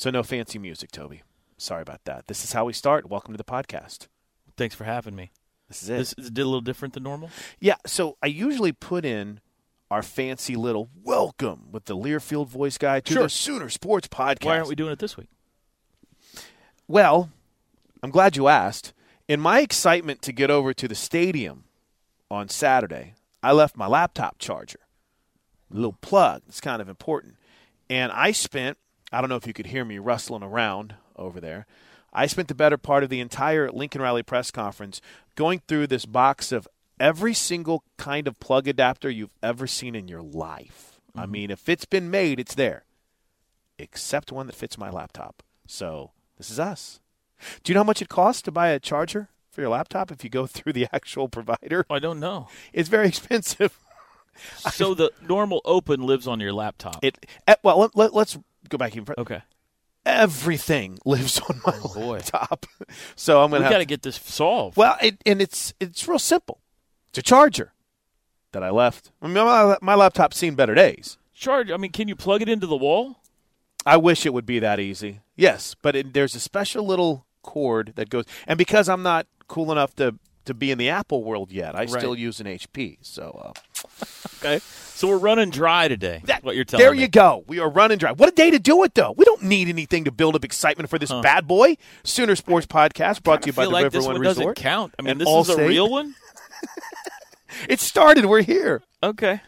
So no fancy music, Toby. Sorry about that. This is how we start. Welcome to the podcast. Thanks for having me. This is it. This is a little different than normal. yeah, so I usually put in our fancy little welcome with the Learfield voice guy to Sure. the Sooner Sports Podcast. Why aren't we doing it this week? Well, I'm glad you asked. In my excitement to get over to the stadium on Saturday, I left my laptop charger. A little plug. It's kind of important. And I spent, I don't know if you could hear me rustling around over there. I spent the better part of the entire Lincoln Riley press conference going through this box of every single kind of plug adapter you've ever seen in your life. I mean, if it's been made, it's there, except one that fits my laptop. So this is us. Do you know how much it costs to buy a charger for your laptop if you go through the actual provider? I don't know. It's very expensive. So the normal open lives on your laptop. It eh, well, let, let's go back even further. okay. Everything lives on my Oh, boy. laptop, so I'm gonna got have to get this solved. Well, it, and it's it's real simple. It's a charger that I left. I mean, my, my laptop's seen better days. Charge. I mean, can you plug it into the wall? I wish it would be that easy. Yes, but it, there's a special little cord that goes, and because I'm not cool enough to to be in the Apple world yet, I still use an HP. So uh, Okay. So we're running dry today. that, what you're telling there me. you go. We are running dry. What a day to do it, though. We don't need anything to build up excitement for this bad boy. Sooner Sports Podcast brought to you by the like River this One Resort. doesn't count. I mean, this is a Allstate. real one. It started. We're here. Okay.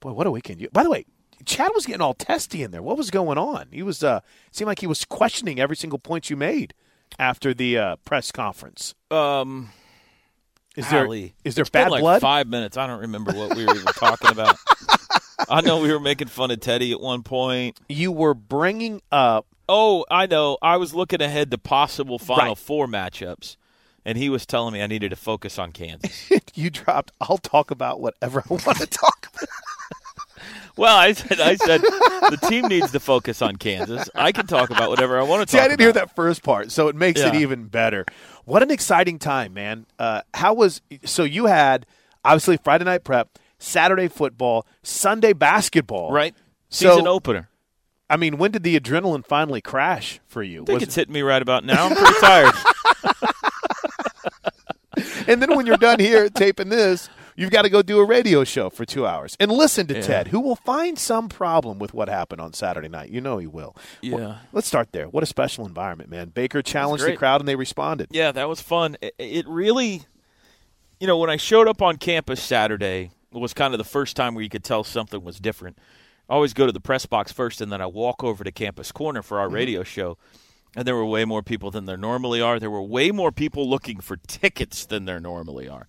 Boy, what a weekend! You, by the way, Chad was getting all testy in there. What was going on? He was uh seemed like he was questioning every single point you made after the uh, press conference. Um. Is there golly. is there It's been bad like blood? Five minutes. I don't remember what we were even talking about. I know we were making fun of Teddy at one point. You were bringing up Oh, I know. I was looking ahead to possible Final Right. Four matchups, and he was telling me I needed to focus on Kansas. you dropped. I'll talk about whatever I want to talk about. Well, I said, I said the team needs to focus on Kansas. I can talk about whatever I want to See, I didn't hear that first part, so it makes it even better. What an exciting time, man! Uh, how was so? You had obviously Friday night prep, Saturday football, Sunday basketball, Right? So- Season opener. I mean, when did the adrenaline finally crash for you? I think Was it's hitting me right about now. I'm pretty tired. And then when you're done here taping this, you've got to go do a radio show for two hours and listen to Yeah. Ted, who will find some problem with what happened on Saturday night. You know he will. Yeah. Well, let's start there. What a special environment, man. Baker challenged the crowd and they responded. Yeah, that was fun. It, it really, you know, when I showed up on campus Saturday, it was kind of the first time where you could tell something was different. I always go to the press box first, and then I walk over to Campus Corner for our mm-hmm. radio show. and there were way more people than there normally are. There were way more people looking for tickets than there normally are.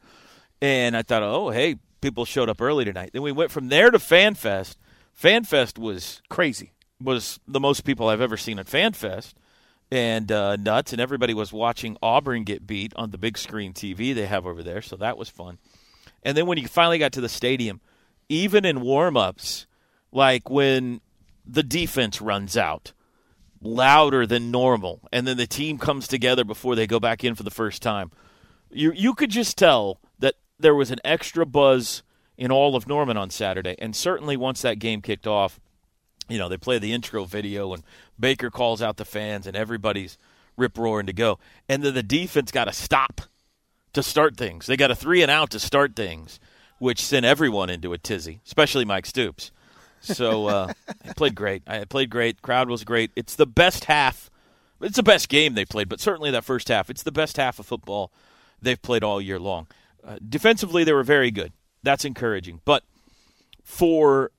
And I thought, oh, hey, people showed up early tonight. Then we went from there to FanFest. FanFest was Crazy. was the most people I've ever seen at FanFest, and uh, nuts. And everybody was watching Auburn get beat on the big screen TV they have over there, so that was fun. And then when you finally got to the stadium, even in warm-ups, like when the defense runs out louder than normal, and then the team comes together before they go back in for the first time, you you could just tell there was an extra buzz in all of Norman on Saturday, and certainly once that game kicked off, you know they play the intro video and Baker calls out the fans and everybody's rip roaring to go, and then the defense got to stop to start things. They got a three and out to start things, which sent everyone into a tizzy, especially Mike Stoops. So uh, I played great. I played great. Crowd was great. It's the best half. It's the best game they played, but certainly that first half. It's the best half of football they've played all year long. Uh, defensively, they were very good. That's encouraging. But for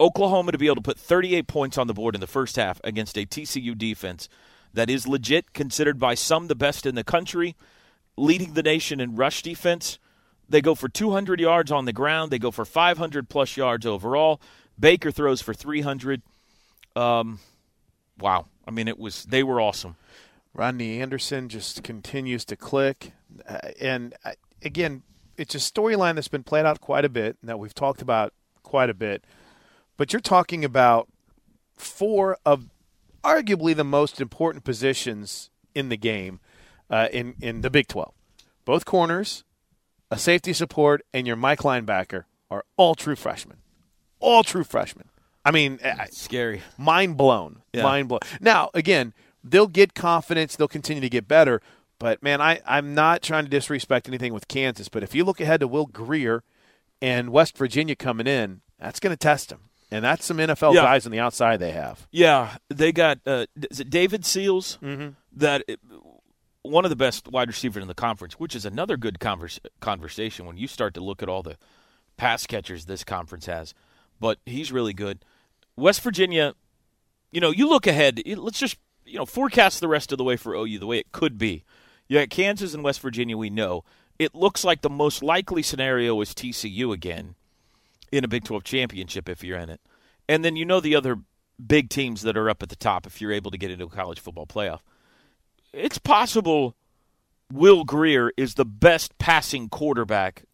Oklahoma to be able to put 38 points on the board in the first half against a TCU defense that is legit, considered by some the best in the country, leading the nation in rush defense. They go for 200 yards on the ground. They go for 500 plus yards overall. Baker throws for 300. Um, wow. I mean, it was they were awesome. Rodney Anderson just continues to click. Uh, and uh, again, it's a storyline that's been played out quite a bit and that we've talked about quite a bit. But you're talking about four of arguably the most important positions in the game uh, in, in the Big 12. Both corners, a safety support, and your Mike linebacker are all true freshmen. All true freshmen. I mean, I- Scary. mind blown. Yeah. Mind blown. Now, again, they'll get confidence. They'll continue to get better. But man, I, I'm not trying to disrespect anything with Kansas. But if you look ahead to Will Grier and West Virginia coming in, that's going to test them. And that's some NFL Yeah. guys on the outside they have. Yeah, they got uh, is it David Sills Mm-hmm. that one of the best wide receivers in the conference, which is another good converse, conversation when you start to look at all the pass catchers this conference has. But he's really good. West Virginia, you know, you look ahead. Let's just you know forecast the rest of the way for OU the way it could be. You got Kansas and West Virginia. We know it looks like the most likely scenario is TCU again in a Big 12 championship if you're in it. And then you know the other big teams that are up at the top if you're able to get into a college football playoff. It's possible Will Grier is the best passing quarterback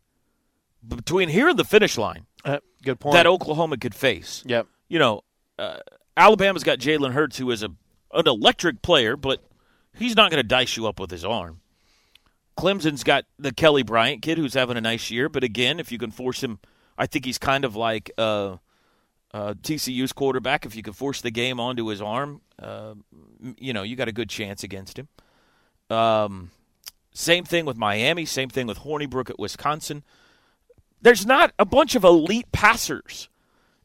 between here and the finish line Uh, good point. that Oklahoma could face. yep. You know, uh, Alabama's got Jalen Hurts, who is a an electric player, but he's not going to dice you up with his arm. Clemson's got the Kelly Bryant kid, who's having a nice year, but again, if you can force him, I think he's kind of like uh, uh, TCU's quarterback. If you can force the game onto his arm, uh, you know, you got a good chance against him. Um, same thing with Miami. Same thing with Hornibrook at Wisconsin. There's not a bunch of elite passers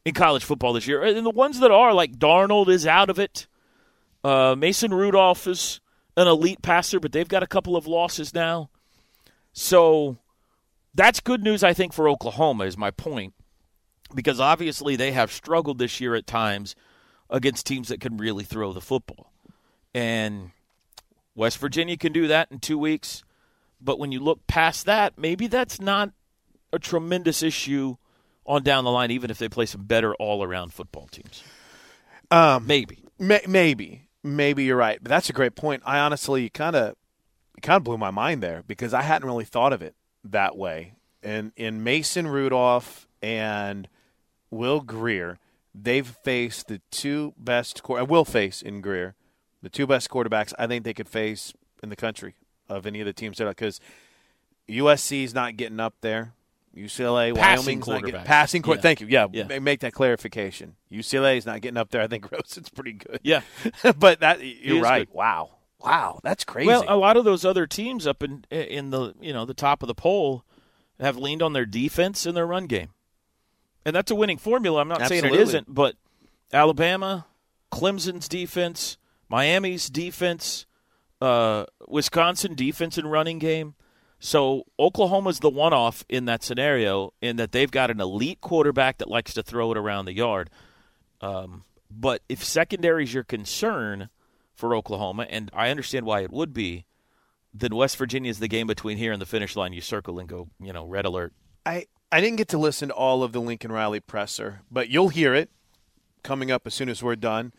in college football this year. And the ones that are, like Darnold is out of it. Uh, Mason Rudolph is an elite passer, but they've got a couple of losses now. So that's good news, I think, for Oklahoma, is my point. Because obviously they have struggled this year at times against teams that can really throw the football. And West Virginia can do that in two weeks. But when you look past that, maybe that's not a tremendous issue on down the line, even if they play some better all around football teams. Um, Maybe. May- maybe, maybe you're right, but that's a great point. I honestly kind of, kind of blew my mind there because I hadn't really thought of it that way. And in Mason Rudolph and Will Grier, they've faced the two best, quar- uh, will face in Grier, the two best quarterbacks I think they could face in the country of any of the teams there because USC is not getting up there. UCLA, Passing Wyoming's not getting passing. Qu- Yeah. Thank you. Yeah, Yeah. make that clarification. UCLA is not getting up there. I think Rosen's pretty good. Yeah. but that you're right. good. Wow, wow, that's crazy. Well, a lot of those other teams up in in the you know the top of the poll have leaned on their defense and their run game, and that's a winning formula. I'm not saying it Absolutely. isn't, but Alabama, Clemson's defense, Miami's defense, uh, Wisconsin defense and running game. So Oklahoma's the one-off in that scenario, in that they've got an elite quarterback that likes to throw it around the yard. Um, but if secondary is your concern, for Oklahoma, and I understand why it would be. Then West Virginia is the game between here and the finish line. You circle and go, you know, red alert. I, I didn't get to listen to all of the Lincoln Riley presser, but you'll hear it coming up as soon as we're done.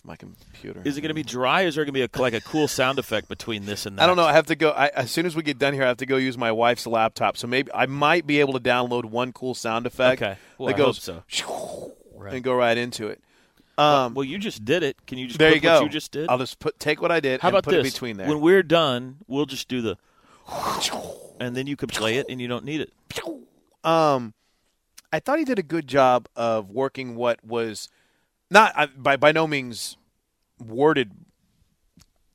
If my computer Is it going to be dry? Or is there going to be a, like a cool sound effect between this and that? I don't know. I have to go. I, as soon as we get done here, I have to go use my wife's laptop. So maybe I might be able to download one cool sound effect. Okay. Well, that I goes hope so. Right. and go right into it. Um, well, you just did it. Can you just there click you go. what you just did? I'll just put take what I did How and about put this? it between there. When we're done, we'll just do the, and then you can play it, and you don't need it. um, I thought he did a good job of working what was not by by no means worded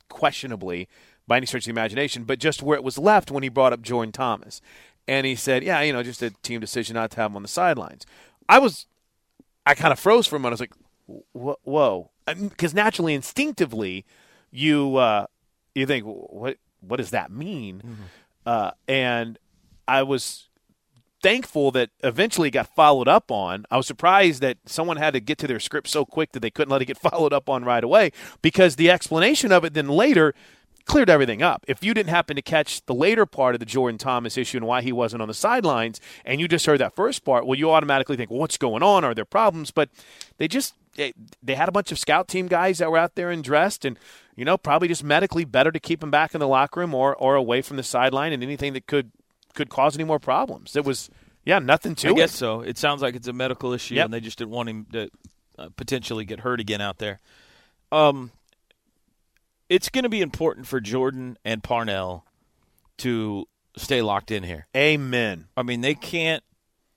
questionably by any stretch of the imagination, but just where it was left when he brought up Jordan Thomas, and he said, "Yeah, you know, just a team decision not to have him on the sidelines." I was, I kind of froze for a moment. I was like, "Whoa," because naturally, instinctively, you uh, you think, "What what does that mean?" Uh, and I was thankful that eventually got followed up on. I was surprised that someone had to get to their script so quick that they couldn't let it get followed up on right away because the explanation of it then later cleared everything up. If you didn't happen to catch the later part of the Jordan Thomas issue and why he wasn't on the sidelines and you just heard that first part, well you automatically think, well, what's going on? Are there problems? But they just they had a bunch of scout team guys that were out there and dressed and you know, probably just medically better to keep him back in the locker room or or away from the sideline and anything that could could cause any more problems. It was, yeah, nothing to I it. guess so. It sounds like it's a medical issue, Yep. and they just didn't want him to uh, potentially get hurt again out there. Um, it's going to be important for Jordan and Parnell to stay locked in here. Amen. I mean, they can't.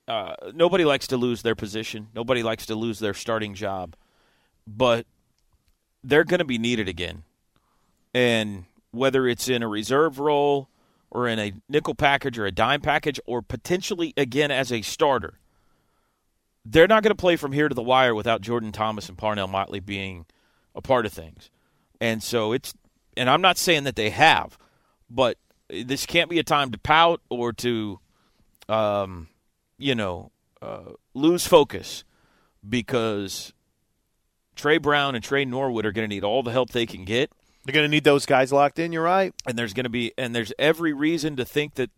Uh, nobody likes to lose their position. Nobody likes to lose their starting job, but they're going to be needed again. And whether it's in a reserve role or in a nickel package or a dime package or potentially again as a starter, they're not going to play from here to the wire without Jordan Thomas and Parnell Motley being a part of things. And so it's, and I'm not saying that they have, but this can't be a time to pout or to, um, you know, uh, lose focus because Trey Brown and Trey Norwood are going to need all the help they can get. They're going to need those guys locked in. You're right. And there's going to be, and there's every reason to think that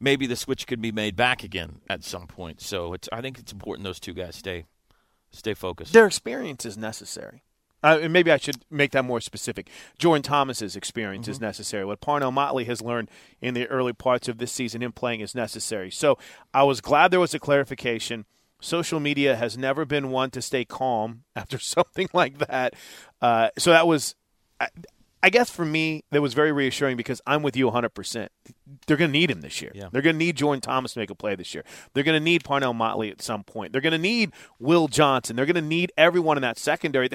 maybe the switch could be made back again at some point. So it's, I think it's important those two guys stay, stay focused. Their experience is necessary. Uh, and maybe I should make that more specific. Jordan Thomas's experience is necessary. What Parnell Motley has learned in the early parts of this season in playing is necessary. So I was glad there was a clarification. Social media has never been one to stay calm after something like that. Uh, so that was, I, I guess for me, that was very reassuring because I'm with you 100%. They're going to need him this year. Yeah. They're going to need Jordan Thomas to make a play this year. They're going to need Parnell Motley at some point. They're going to need Will Johnson. They're going to need everyone in that secondary.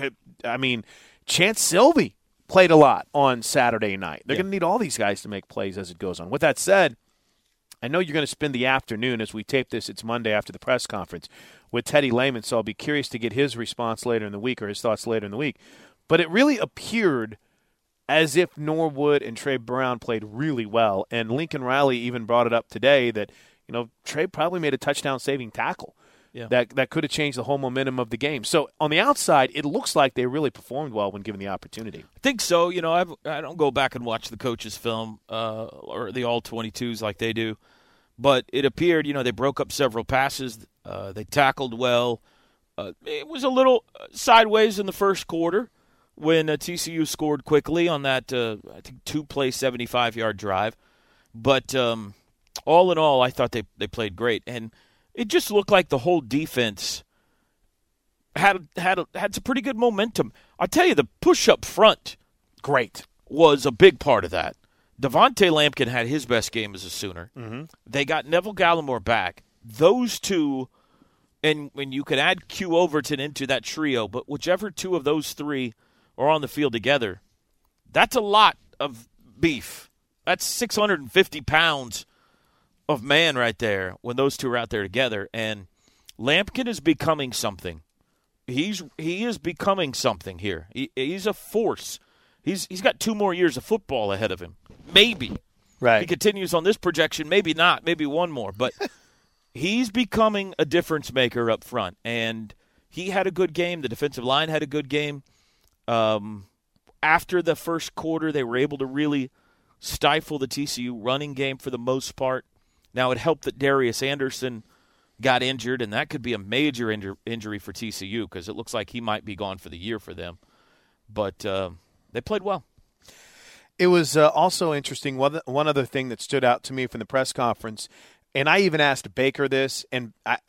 I mean, Chanse Sylvie played a lot on Saturday night. They're Yeah. going to need all these guys to make plays as it goes on. With that said, I know you're going to spend the afternoon as we tape this. It's Monday after the press conference with Teddy Lehman, so I'll be curious to get his response later in the week or his thoughts later in the week. But it really appeared as if Norwood and Trey Brown played really well, and Lincoln Riley even brought it up today that you know Trey probably made a touchdown saving tackle. Yeah. That that could have changed the whole momentum of the game. So on the outside, it looks like they really performed well when given the opportunity. I think so. You know, I've, I don't go back and watch the coaches' film uh, or the all 22s like they do, but it appeared, you know, they broke up several passes. Uh, they tackled well. Uh, it was a little uh, sideways in the first quarter when uh, TCU scored quickly on that, uh, I think, two play, 75 yard drive. But um, all in all, I thought they, they played great. And it just looked like the whole defense had had had some pretty good momentum. I'll tell you, the push up front Great. was a big part of that. Du'Vonta Lampkin had his best game as a Sooner. Mm-hmm. They got Neville Gallimore back. Those two, and when you could add Q Overton into that trio, but whichever two of those three are on the field together, that's a lot of beef. That's 650 pounds of man right there when those two are out there together. And Lampkin is becoming something. He's he is becoming something here. He, he's a force. He's he's got two more years of football ahead of him. Maybe Right. he continues on this projection. Maybe not. Maybe one more. But he's becoming a difference maker up front. And he had a good game. The defensive line had a good game. Um, after the first quarter, they were able to really stifle the TCU running game for the most part. Now, it helped that Darius Anderson got injured, and that could be a major injur- injury for TCU because it looks like he might be gone for the year for them. But uh, they played well. It was uh, also interesting. One, one other thing that stood out to me from the press conference, and I even asked Baker this, and I,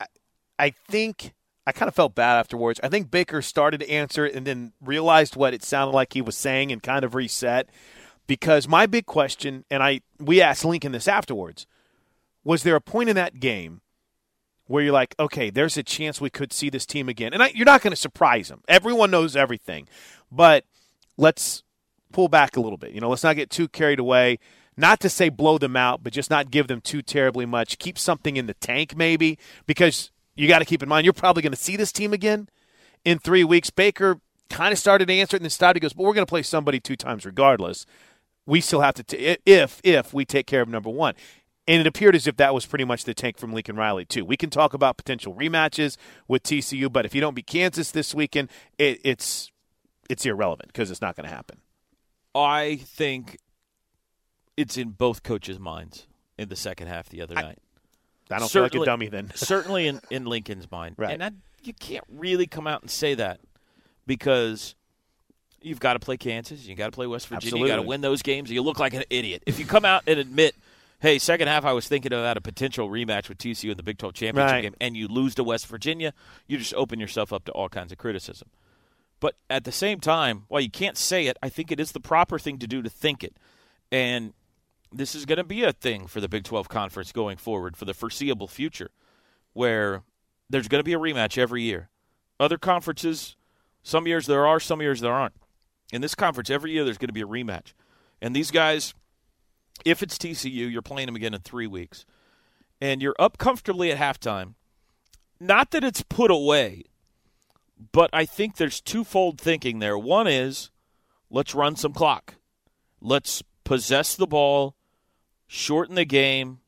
I think I kind of felt bad afterwards. I think Baker started to answer it and then realized what it sounded like he was saying and kind of reset. Because my big question, and I we asked Lincoln this afterwards, was there a point in that game where you're like, okay, there's a chance we could see this team again, and I, you're not going to surprise them. Everyone knows everything, but let's pull back a little bit. You know, let's not get too carried away. Not to say blow them out, but just not give them too terribly much. Keep something in the tank, maybe, because you got to keep in mind you're probably going to see this team again in three weeks. Baker kind of started to answer it, and then started goes, "But we're going to play somebody two times regardless. We still have to t- if if we take care of number one." And it appeared as if that was pretty much the tank from Lincoln Riley too. We can talk about potential rematches with TCU, but if you don't beat Kansas this weekend, it, it's it's irrelevant because it's not going to happen. I think it's in both coaches' minds in the second half the other I, night. I don't feel like a dummy then. certainly in, in Lincoln's mind. Right. And I, you can't really come out and say that because you've got to play Kansas, you got to play West Virginia, you got to win those games. You look like an idiot if you come out and admit, "Hey, second half I was thinking about a potential rematch with TCU in the Big 12 championship Right. game," and you lose to West Virginia, you just open yourself up to all kinds of criticism. But at the same time, while you can't say it, I think it is the proper thing to do to think it. And this is going to be a thing for the Big 12 conference going forward for the foreseeable future, where there's going to be a rematch every year. Other conferences, some years there are, some years there aren't. In this conference, every year there's going to be a rematch. And these guys, if it's TCU, you're playing them again in three weeks, and you're up comfortably at halftime. Not that it's put away, but I think there's twofold thinking there. One is let's run some clock. Let's possess the ball, shorten the game,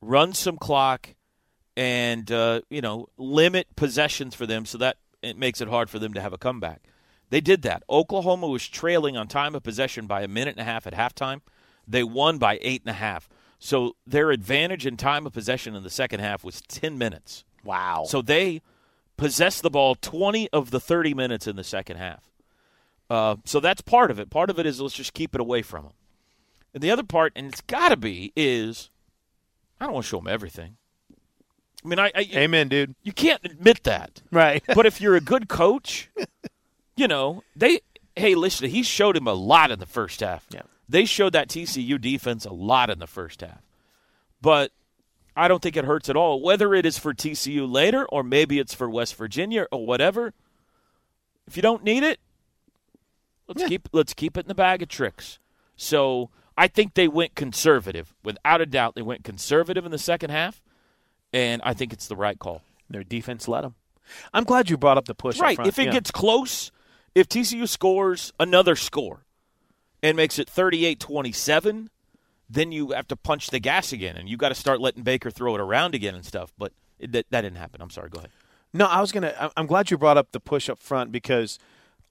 run some clock, and uh, you know limit possessions for them so that it makes it hard for them to have a comeback. They did that. Oklahoma was trailing on time of possession by a minute and a half at halftime. They won by eight and a half. So their advantage in time of possession in the second half was ten minutes. Wow. So they possessed the ball 20 of the 30 minutes in the second half. Uh, so that's part of it. Part of it is let's just keep it away from them. And the other part, and it's got to be, is I don't want to show them everything. I mean, I, I Amen, dude. you can't admit that. Right. But if you're a good coach, you know they. Hey, listen, he showed him a lot in the first half. Yeah. They showed that TCU defense a lot in the first half, but I don't think it hurts at all. Whether it is for TCU later or maybe it's for West Virginia or whatever. If you don't need it, let's keep let's keep it in the bag of tricks. So I think they went conservative, without a doubt. They went conservative in the second half, and I think it's the right call. Their defense let them. I'm glad you brought up the push. up Right. If it Yeah. gets close, if TCU scores another score and makes it 38 27, then you have to punch the gas again and you got to start letting Baker throw it around again and stuff. But it, that, that didn't happen. I'm sorry. Go ahead. No, I was gonna. I'm glad you brought up the push up front because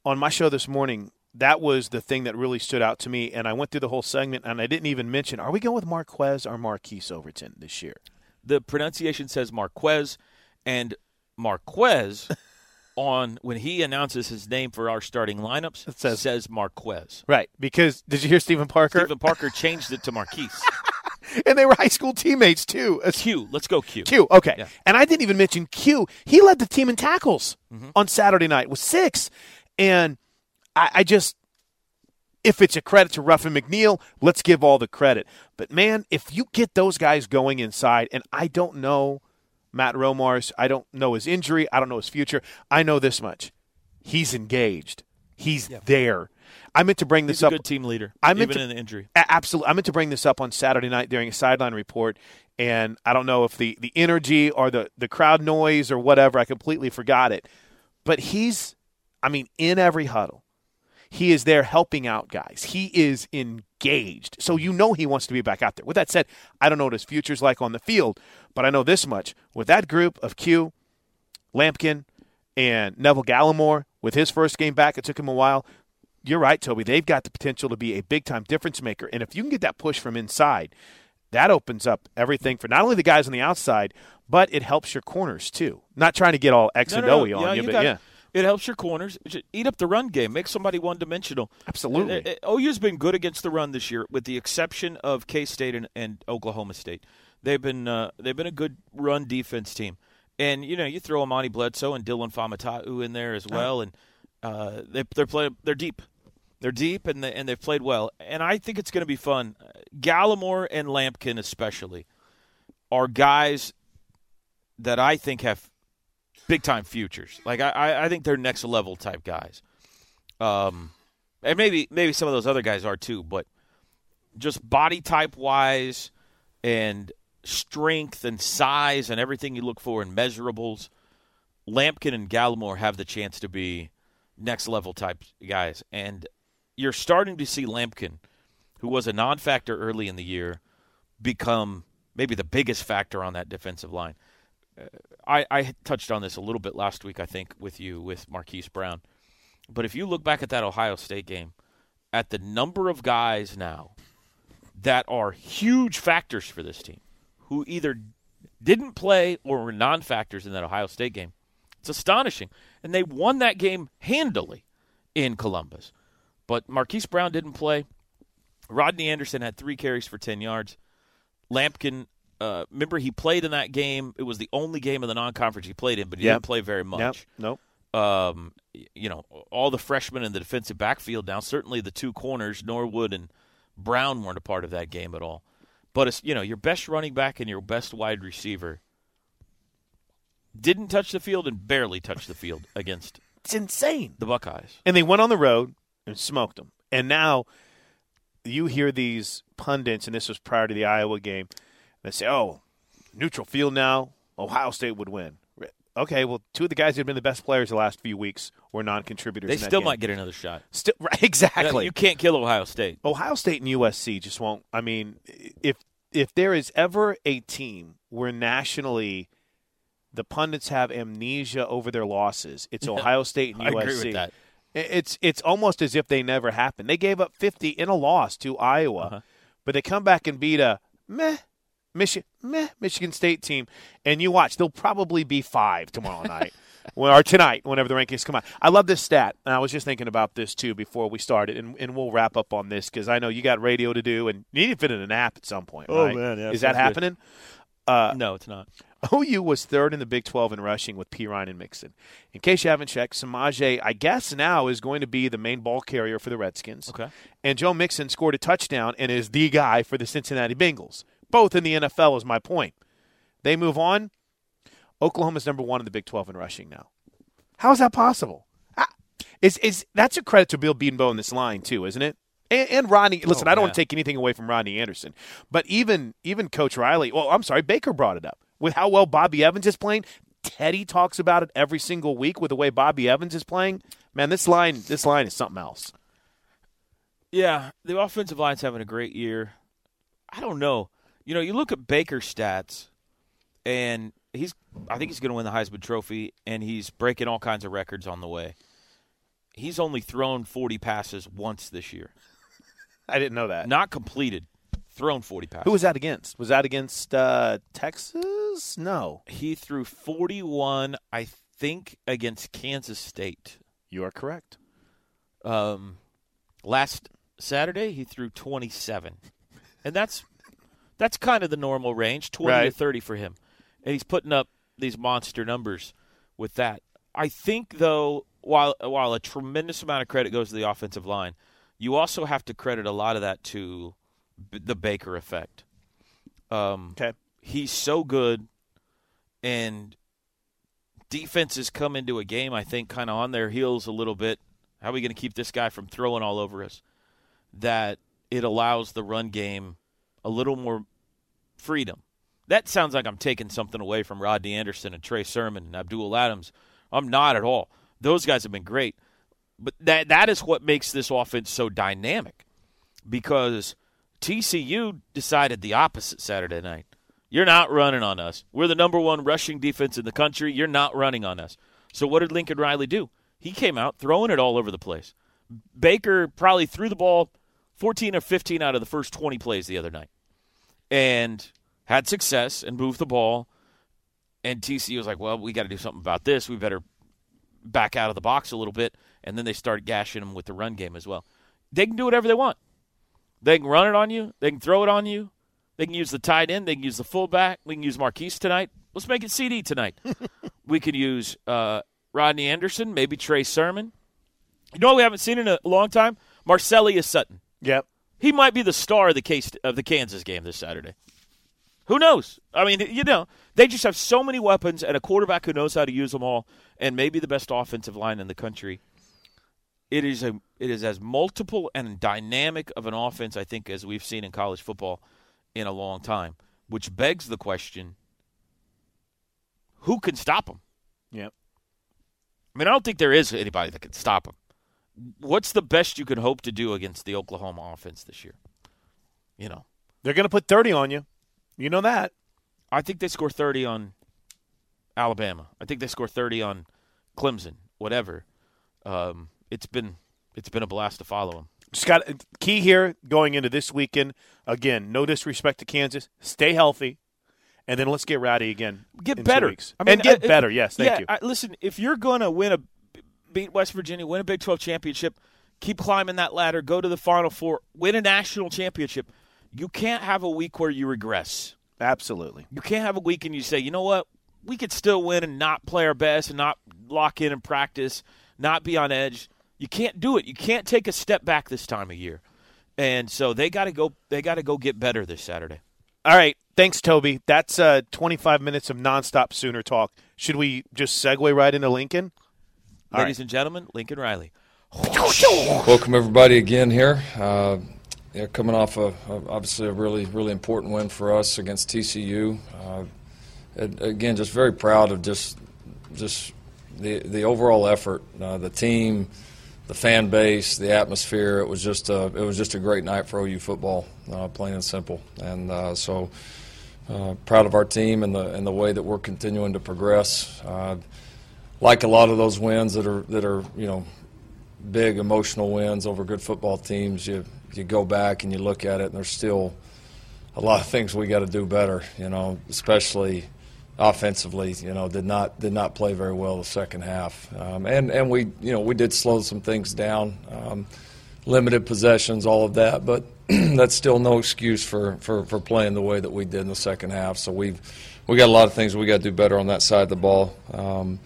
on my show this morning, that was the thing that really stood out to me. And I went through the whole segment, and I didn't even mention: Are we going with Marquez or Marquise Overton this year? The pronunciation says Marquez, and Marquez on when he announces his name for our starting lineups It says- says Marquez. Right? Because did you hear Stephen Parker? Stephen Parker changed it to Marquise. and they were high school teammates too. Q. Let's go Q. Q. Okay. Yeah. And I didn't even mention Q. He led the team in tackles mm-hmm. on Saturday night with six. And I, I just, if it's a credit to Ruffin McNeill, let's give all the credit. But man, if you get those guys going inside, and I don't know Matt Romars, I don't know his injury, I don't know his future. I know this much: he's engaged. He's there. I meant to bring this He's a up. good team leader, I meant even to- in the injury. Absolutely. I meant to bring this up on Saturday night during a sideline report, and I don't know if the, the energy or the, the crowd noise or whatever, I completely forgot it. But he's, I mean, in every huddle, he is there helping out guys. He is engaged. So you know he wants to be back out there. With that said, I don't know what his future's like on the field, but I know this much. With that group of Q, Lampkin, and Neville Gallimore, with his first game back, it took him a while you're right, Toby. They've got the potential to be a big time difference maker. And if you can get that push from inside, that opens up everything for not only the guys on the outside, but it helps your corners too. Not trying to get all X No, and no, O no. on Yeah, you, you but got yeah. It. Helps your corners. Eat up the run game. Make somebody one dimensional. Absolutely. OU's been good against the run this year, with the exception of K State and, and Oklahoma State. They've been uh, they've been a good run defense team, and you know you throw Amani Bledsoe and Dillon Faamatau in there as well, and uh, they they're play they're deep, they're deep, and they, and they've played well, and I think it's going to be fun. Gallimore and Lampkin especially are guys that I think have big time futures. Like I- I, think they're next level type guys. Um, and maybe maybe some of those other guys are too, but just body type wise and strength and size and everything you look for in measurables, Lampkin and Gallimore have the chance to be next level type guys. And you're starting to see Lampkin, who was a non factor early in the year, become maybe the biggest factor on that defensive line. I, I touched on this a little bit last week, I think, with you, with Marquise Brown. But if you look back at that Ohio State game, at the number of guys now that are huge factors for this team, who either didn't play or were non factors in that Ohio State game, it's astonishing. And they won that game handily in Columbus. But Marquise Brown didn't play. Rodney Anderson had three carries for 10 yards. Lampkin, uh, remember, he played in that game. It was the only game of the non conference he played in, but he Yep. didn't play very much Yep. Nope. um, you know, all the freshmen in the defensive backfield now. Certainly the two corners, Norwood and Brown, weren't a part of that game at all. But it's you know your best running back and your best wide receiver didn't touch the field and barely touched the field against It's insane. the Buckeyes. And they went on the road and smoked them. And now you hear these pundits, and this was prior to the Iowa game, they say, oh, neutral field now, Ohio State would win. Okay, well, two of the guys who have been the best players the last few weeks were non-contributors. They still game. might get another shot. Still, right, exactly. You can't kill Ohio State. Ohio State and USC just won't. I mean, if if there is ever a team where nationally the pundits have amnesia over their losses, it's Ohio State and I USC. agree with that. It's it's almost as if they never happened. They gave up 50 in a loss to Iowa, Uh-huh. but they come back and beat a meh Michigan meh Michigan State team, and you watch they'll probably be five tomorrow night. Or tonight, whenever the rankings come out. I love this stat, and I was just thinking about this too before we started, and, and we'll wrap up on this because I know you got radio to do, and you need to fit in an app at some point. Oh, right? man, yeah, is that happening? Uh, no, it's not. OU was third in the Big 12 in rushing with Perine and Mixon. In case you haven't checked, Samaje, I guess now is going to be the main ball carrier for the Redskins. Okay. And Joe Mixon scored a touchdown and is the guy for the Cincinnati Bengals. Both in the NFL is my point. They move on. Oklahoma's number one in the Big 12 in rushing now. How is that possible? Ah, Is is that's a credit to Bill Bedenbaugh in this line too, isn't it? And, and Rodney. Listen, Oh, I don't yeah. want to take anything away from Rodney Anderson, but even even Coach Riley. Well, I'm sorry, Baker brought it up with how well Bobby Evans is playing. Teddy talks about it every single week with the way Bobby Evans is playing. Man, this line this line is something else. Yeah, the offensive line's having a great year. I don't know. You know, you look at Baker's stats, and he's I think he's going to win the Heisman Trophy, and he's breaking all kinds of records on the way. He's only thrown 40 passes once this year, I didn't know that. not completed. Thrown 40 passes. Who was that against? Was that against uh, Texas? No. He threw 41, I think, against Kansas State. You are correct. Um, last Saturday, he threw 27, and that's that's kind of the normal range, 20 to 30 for him, and he's putting up these monster numbers with that. I think though, while while a tremendous amount of credit goes to the offensive line, you also have to credit a lot of that to b- the Baker effect. Um, Okay. he's so good, and defenses come into a game, I think, kind of on their heels a little bit. How are we going to keep this guy from throwing all over us? That it allows the run game a little more freedom. That sounds like I'm taking something away from Rodney Anderson and Trey Sermon and Abdul Adams. I'm not at all. Those guys have been great. But that that is what makes this offense so dynamic because TCU decided the opposite Saturday night. You're not running on us. We're the number one rushing defense in the country. You're not running on us. So what did Lincoln Riley do? He came out throwing it all over the place. Baker probably threw the ball 14 or 15 out of the first 20 plays the other night and had success and moved the ball. And TCU was like, well, we got to do something about this. We better back out of the box a little bit. And then they started gashing them with the run game as well. They can do whatever they want. They can run it on you. They can throw it on you. They can use the tight end. They can use the fullback. We can use Marquise tonight. Let's make it CeeDee tonight. we could use uh, Rodney Anderson, maybe Trey Sermon. You know what we haven't seen in a long time? Marcelius Sutton. Yep. He might be the star of the case of the Kansas game this Saturday. Who knows? I mean, you know, they just have so many weapons and a quarterback who knows how to use them all, and maybe the best offensive line in the country. It is a it is as multiple and dynamic of an offense I think as we've seen in college football in a long time, which begs the question: Who can stop them? Yep. I mean, I don't think there is anybody that can stop them. What's the best you can hope to do against the Oklahoma offense this year? You know, They're going to put 30 on you. You know that. I think they score 30 on Alabama. I think they score 30 on Clemson, whatever. Um, it's been it's been a blast to follow them. Just got key here going into this weekend. Again, no disrespect to Kansas. Stay healthy, and then let's get rowdy again. Get better. weeks. and get uh, better. Yes, thank yeah, you. I, listen, if you're going to win a beat West Virginia, win a Big 12 championship, keep climbing that ladder, go to the Final Four, win a national championship. You can't have a week where you regress. Absolutely. You can't have a week and you say, you know what, we could still win and not play our best and not lock in and practice, not be on edge. You can't do it. You can't take a step back this time of year. And so they got to go. They got to go get better this Saturday. All right. Thanks, Toby. That's uh, 25 minutes of nonstop Sooner talk. Should we just segue right into Lincoln? All Ladies and gentlemen, Lincoln Riley. Welcome everybody again here. Uh, yeah, coming off a, a obviously a really really important win for us against TCU. Uh, and again, just very proud of just just the the overall effort, uh, the team, the fan base, the atmosphere. It was just a it was just a great night for OU football, uh, plain and simple. And uh, so uh, proud of our team and the and the way that we're continuing to progress. Like a lot of those wins that are that are you know big emotional wins over good football teams, you you go back and you look at it, and there's still a lot of things we got to do better. You know, especially offensively. You know, did not did not play very well the second half, um, and and we you know we did slow some things down, um, limited possessions, all of that, but that's still no excuse for, for, for playing the way that we did in the second half. So we've we got a lot of things we got to do better on that side of the ball. Um,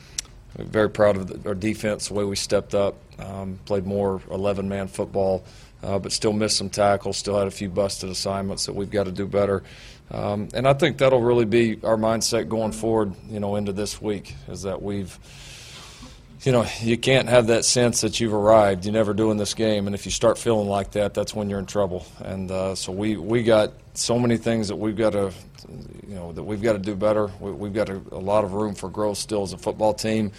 very proud of our defense, the way we stepped up, um, played more 11 man football, uh, but still missed some tackles, still had a few busted assignments that we've got to do better. Um, and I think that'll really be our mindset going forward, you know, into this week, is that we've, you know, you can't have that sense that you've arrived. You never do in this game, and if you start feeling like that, that's when you're in trouble. And uh, so we we got so many things that we've got to, you know, that we've got to do better. We, we've got a, a lot of room for growth still as a football team.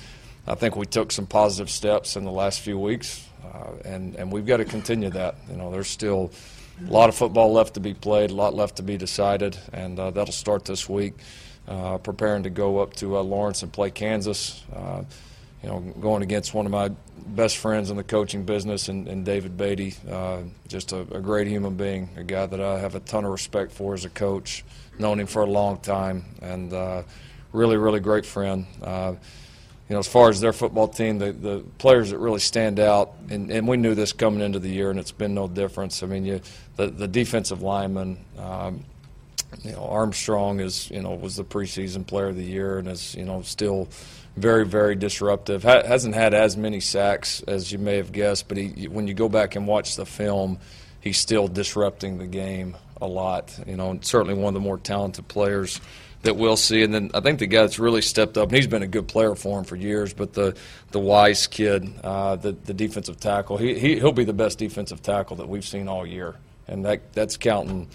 I think we took some positive steps in the last few weeks, uh, and and we've got to continue that. You know, there's still a lot of football left to be played, a lot left to be decided, and uh, that'll start this week. Uh, preparing to go up to uh, Lawrence and play Kansas. You know, going against one of my best friends in the coaching business, and, and David Beaty, uh, just a, a, great human being, a guy that I have a ton of respect for as a coach. Known him for a long time, and uh, really, really great friend. Uh, you know, as far as their football team, the, the players that really stand out, and, and we knew this coming into the year, and it's been no difference. I mean, you, the, the defensive lineman, um, you know, Armstrong is, you know, was the preseason player of the year, and is, you know, still very, very disruptive. Ha- hasn't had as many sacks as you may have guessed, but he, when you go back and watch the film, he's still disrupting the game a lot. You know, and certainly one of the more talented players that we'll see. And then I think the guy that's really stepped up, and he's been a good player for him for years, but the the Wise kid, uh, the the defensive tackle, he, he he'll be the best defensive tackle that we've seen all year, and that that's counting.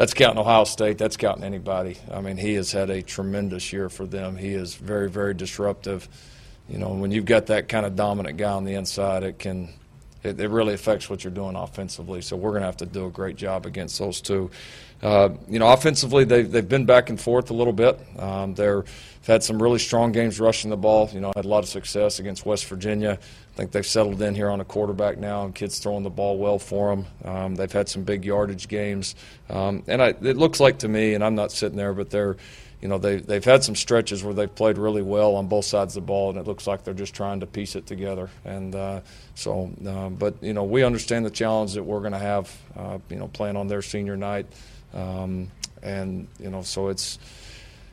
That's counting Ohio State. That's counting anybody. I mean, he has had a tremendous year for them. He is very, very disruptive. You know, when you've got that kind of dominant guy on the inside, it can, it, it really affects what you're doing offensively. So we're going to have to do a great job against those two. Uh, you know, offensively, they've, they've been back and forth a little bit. Um, they're have had some really strong games rushing the ball. You know, had a lot of success against West Virginia. I think they've settled in here on a quarterback now, and kids throwing the ball well for them. Um, they've had some big yardage games, um, and I, it looks like to me, and I'm not sitting there, but they're, you know, they they've had some stretches where they've played really well on both sides of the ball, and it looks like they're just trying to piece it together. And uh, so, um, but you know, we understand the challenge that we're going to have, uh, you know, playing on their senior night, um, and you know, so it's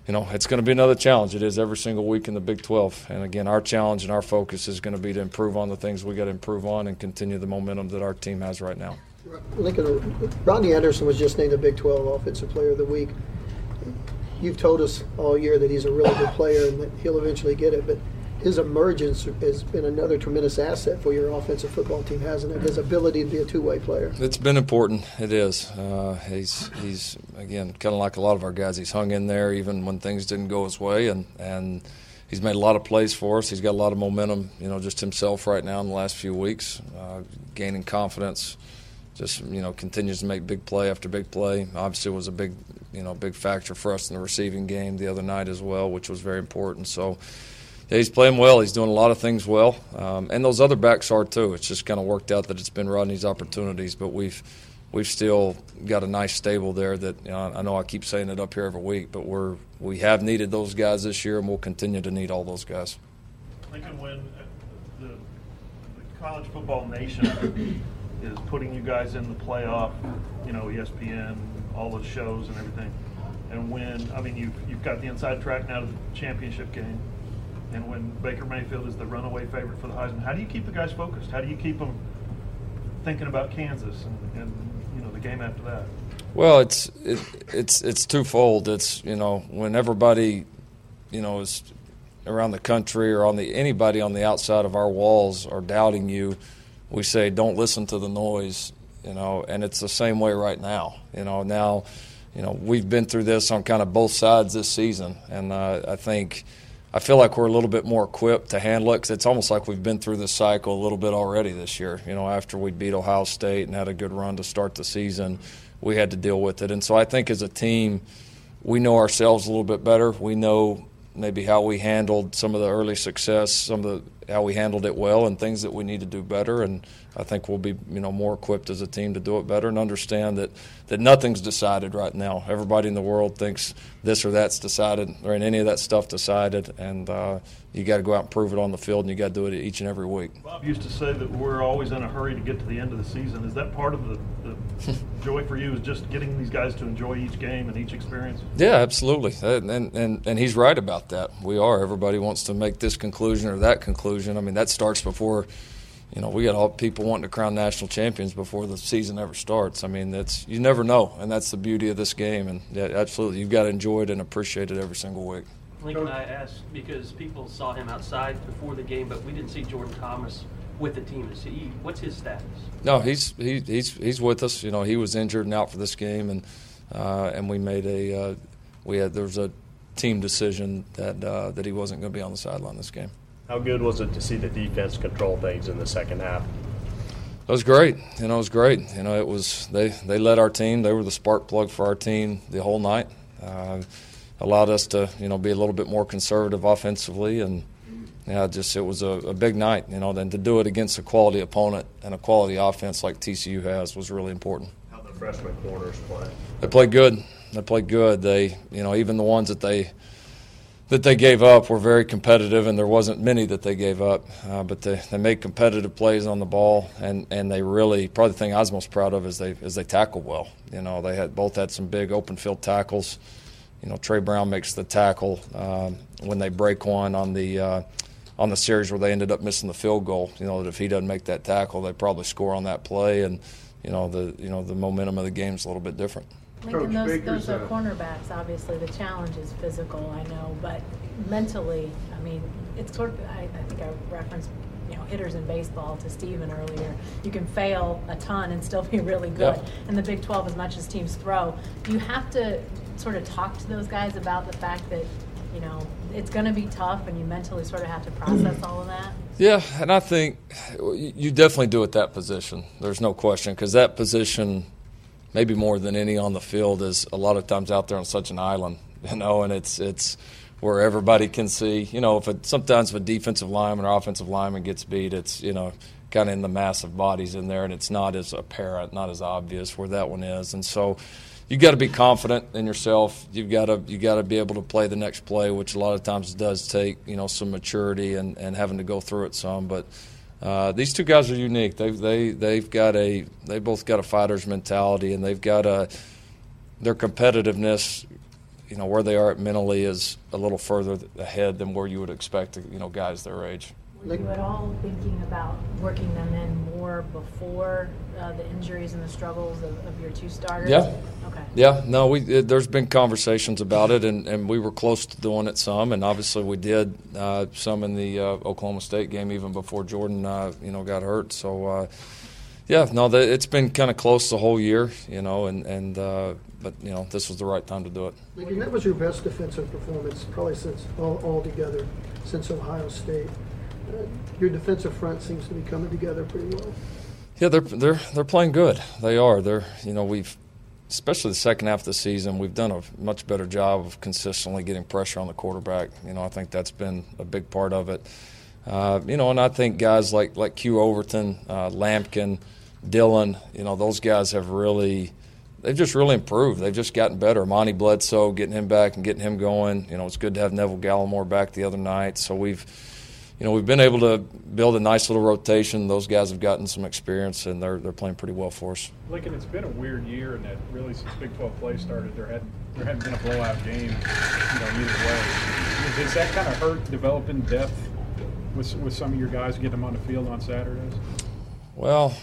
you know, it's going to be another challenge. It is every single week in the Big 12. And again, our challenge and our focus is going to be to improve on the things we got to improve on and continue the momentum that our team has right now. Lincoln, Rodney Anderson was just named the Big 12 Offensive Player of the Week. You've told us all year that he's a really good player and that he'll eventually get it, but his emergence has been another tremendous asset for your offensive football team, hasn't it? His ability to be a two-way player. It's been important. It is. Uh, he's he's again kind of like a lot of our guys. He's hung in there even when things didn't go his way, and and he's made a lot of plays for us. He's got a lot of momentum. You know, just himself right now in the last few weeks, uh, gaining confidence. Just you know, continues to make big play after big play. Obviously, was a big you know big factor for us in the receiving game the other night as well, which was very important. So yeah, he's playing well. He's doing a lot of things well, um, and those other backs are too. It's just kind of worked out that it's been Rodney's opportunities, but we've we've still got a nice stable there. That you know, I know I keep saying it up here every week, but we're we have needed those guys this year, and we'll continue to need all those guys. Lincoln, when the, the college football nation is putting you guys in the playoff, you know, ESPN, all the shows and everything, and when I mean you've you've got the inside track now to the championship game and when Baker Mayfield is the runaway favorite for the Heisman, how do you keep the guys focused? How do you keep them thinking about Kansas and, and you know the game after that? Well, it's it, it's it's twofold. It's you know when everybody you know is around the country or on the anybody on the outside of our walls are doubting you, we say don't listen to the noise. You know, and it's the same way right now. You know now, you know we've been through this on kind of both sides this season, and uh, I think I feel like we're a little bit more equipped to handle it because it's almost like we've been through this cycle a little bit already this year. You know, after we beat Ohio State and had a good run to start the season, we had to deal with it. And so I think as a team, we know ourselves a little bit better. We know maybe how we handled some of the early success, some of the how we handled it well, and things that we need to do better. And I think we'll be you know more equipped as a team to do it better and understand that that nothing's decided right now. Everybody in the world thinks this or that's decided, or any of that stuff decided, and uh, you got to go out and prove it on the field, and you got to do it each and every week. Bob used to say that we're always in a hurry to get to the end of the season. Is that part of the, the joy for you? Is just getting these guys to enjoy each game and each experience? Yeah, absolutely, and, and and he's right about that. We are. Everybody wants to make this conclusion or that conclusion. I mean, that starts before you know, we got all people wanting to crown national champions before the season ever starts. I mean, that's you never know, and that's the beauty of this game. And yeah, absolutely, you've got to enjoy it and appreciate it every single week. Lincoln, I asked because people saw him outside before the game, but we didn't see Jordan Thomas with the team. Is he, what's his status? No, he's he, he's he's with us. You know, he was injured and out for this game, and uh, and we made a uh, we had there was a team decision that uh, that he wasn't going to be on the sideline this game. How good was it to see the defense control things in the second half? It was great. You know, it was great. You know, it was they they led our team. They were the spark plug for our team the whole night. Uh, allowed us to you know be a little bit more conservative offensively, and yeah, just it was a, a big night. You know, then to do it against a quality opponent and a quality offense like TCU has was really important. How the freshman corners play? They played good. They played good. They you know even the ones that they that they gave up were very competitive, and there wasn't many that they gave up. Uh, but they, they made competitive plays on the ball, and, and they really probably the thing I was most proud of is they is they tackled well. You know, they had both had some big open field tackles. You know, Tre Brown makes the tackle um, when they break one on the uh, on the series where they ended up missing the field goal. You know, that if he doesn't make that tackle, they probably score on that play, and you know the you know the momentum of the game is a little bit different. Lincoln, those, those are cornerbacks. Obviously, the challenge is physical. I know, but mentally, I mean, it's sort of. I, I think I referenced, you know, hitters in baseball to Steven earlier. You can fail a ton and still be really good. Yeah. In the Big 12, as much as teams throw, you have to sort of talk to those guys about the fact that, you know, it's going to be tough, and you mentally sort of have to process all of that? Yeah, and I think you definitely do at that position. There's no question because that position maybe more than any on the field, is a lot of times out there on such an island, you know, and it's it's where everybody can see. You know, if it, sometimes if a defensive lineman or offensive lineman gets beat, it's you know kind of in the massive bodies in there, and it's not as apparent, not as obvious where that one is, and so. You got to be confident in yourself. You've got to you got to be able to play the next play, which a lot of times does take you know some maturity and, and having to go through it some. But uh, these two guys are unique. They've they they've got a they both got a fighter's mentality, and they've got a their competitiveness. You know where they are mentally is a little further ahead than where you would expect. You know guys their age. Were you at all thinking about working them in more before uh, the injuries and the struggles of, of, your two starters? Yeah. Okay. Yeah. No, we it, there's been conversations about it, and, and we were close to doing it some, and obviously we did uh, some in the uh, Oklahoma State game even before Jordan, uh, you know, got hurt. So. Uh, yeah, no, the, it's been kind of close the whole year, you know, and and uh, but you know this was the right time to do it. Lincoln, that was your best defensive performance probably since all, all together since Ohio State your defensive front seems to be coming together pretty well. Yeah, they're they're they're playing good. They are. They're you know we've especially the second half of the season we've done a much better job of consistently getting pressure on the quarterback. You know I think that's been a big part of it. Uh, you know, and I think guys like like Q Overton, uh, Lampkin, Dillon, you know those guys have really they've just really improved. They've just gotten better. Monty Bledsoe, getting him back and getting him going. You know, it's good to have Neville Gallimore back the other night. So we've you know, we've been able to build a nice little rotation. Those guys have gotten some experience, and they're they're playing pretty well for us. Lincoln, it's been a weird year, and that really since Big 12 play started, there hadn't there hadn't been a blowout game, you know, either way. Does that kind of hurt developing depth with with some of your guys getting them on the field on Saturdays? Well,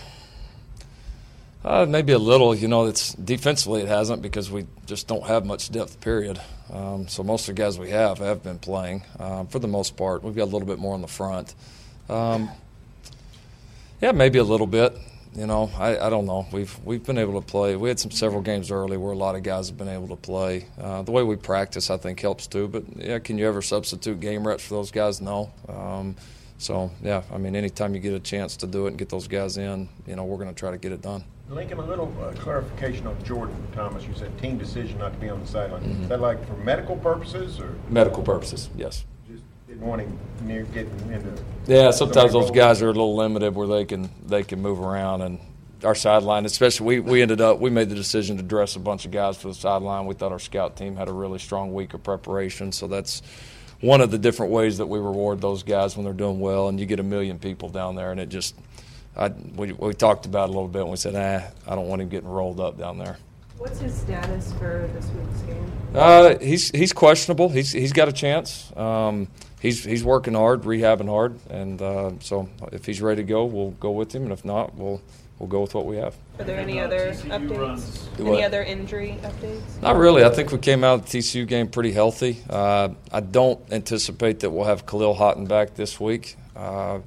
uh, maybe a little. You know, it's defensively it hasn't because we just don't have much depth. Period. Um, so most of the guys we have have been playing um, for the most part. We've got a little bit more on the front. Um, yeah, maybe a little bit. You know, I, I don't know. We've we've been able to play. We had some several games early where a lot of guys have been able to play. Uh, the way we practice, I think, helps too. But yeah, can you ever substitute game reps for those guys? No. Um, so yeah, I mean, anytime you get a chance to do it and get those guys in, you know, we're going to try to get it done. Lincoln, a little uh, clarification on Jordan Thomas. You said team decision not to be on the sideline. Mm-hmm. Is that like for medical purposes or? Medical purposes, yes. Just didn't want him near getting into. Yeah, sometimes those guys are a little limited where they can they can move around and our sideline, especially we, we ended up we made the decision to dress a bunch of guys for the sideline. We thought our scout team had a really strong week of preparation, so that's one of the different ways that we reward those guys when they're doing well. And you get a million people down there, and it just I, we, we talked about it a little bit and we said, ah, I don't want him getting rolled up down there. What's his status for this week's game? Uh, he's he's questionable. He's he's got a chance. Um, he's he's working hard, rehabbing hard, and uh, so if he's ready to go, we'll go with him, and if not, we'll we'll go with what we have. Are there any other updates? Any other injury updates? Not really. I think we came out of the TCU game pretty healthy. Uh, I don't anticipate that we'll have Khalil Haughton back this week. Uh,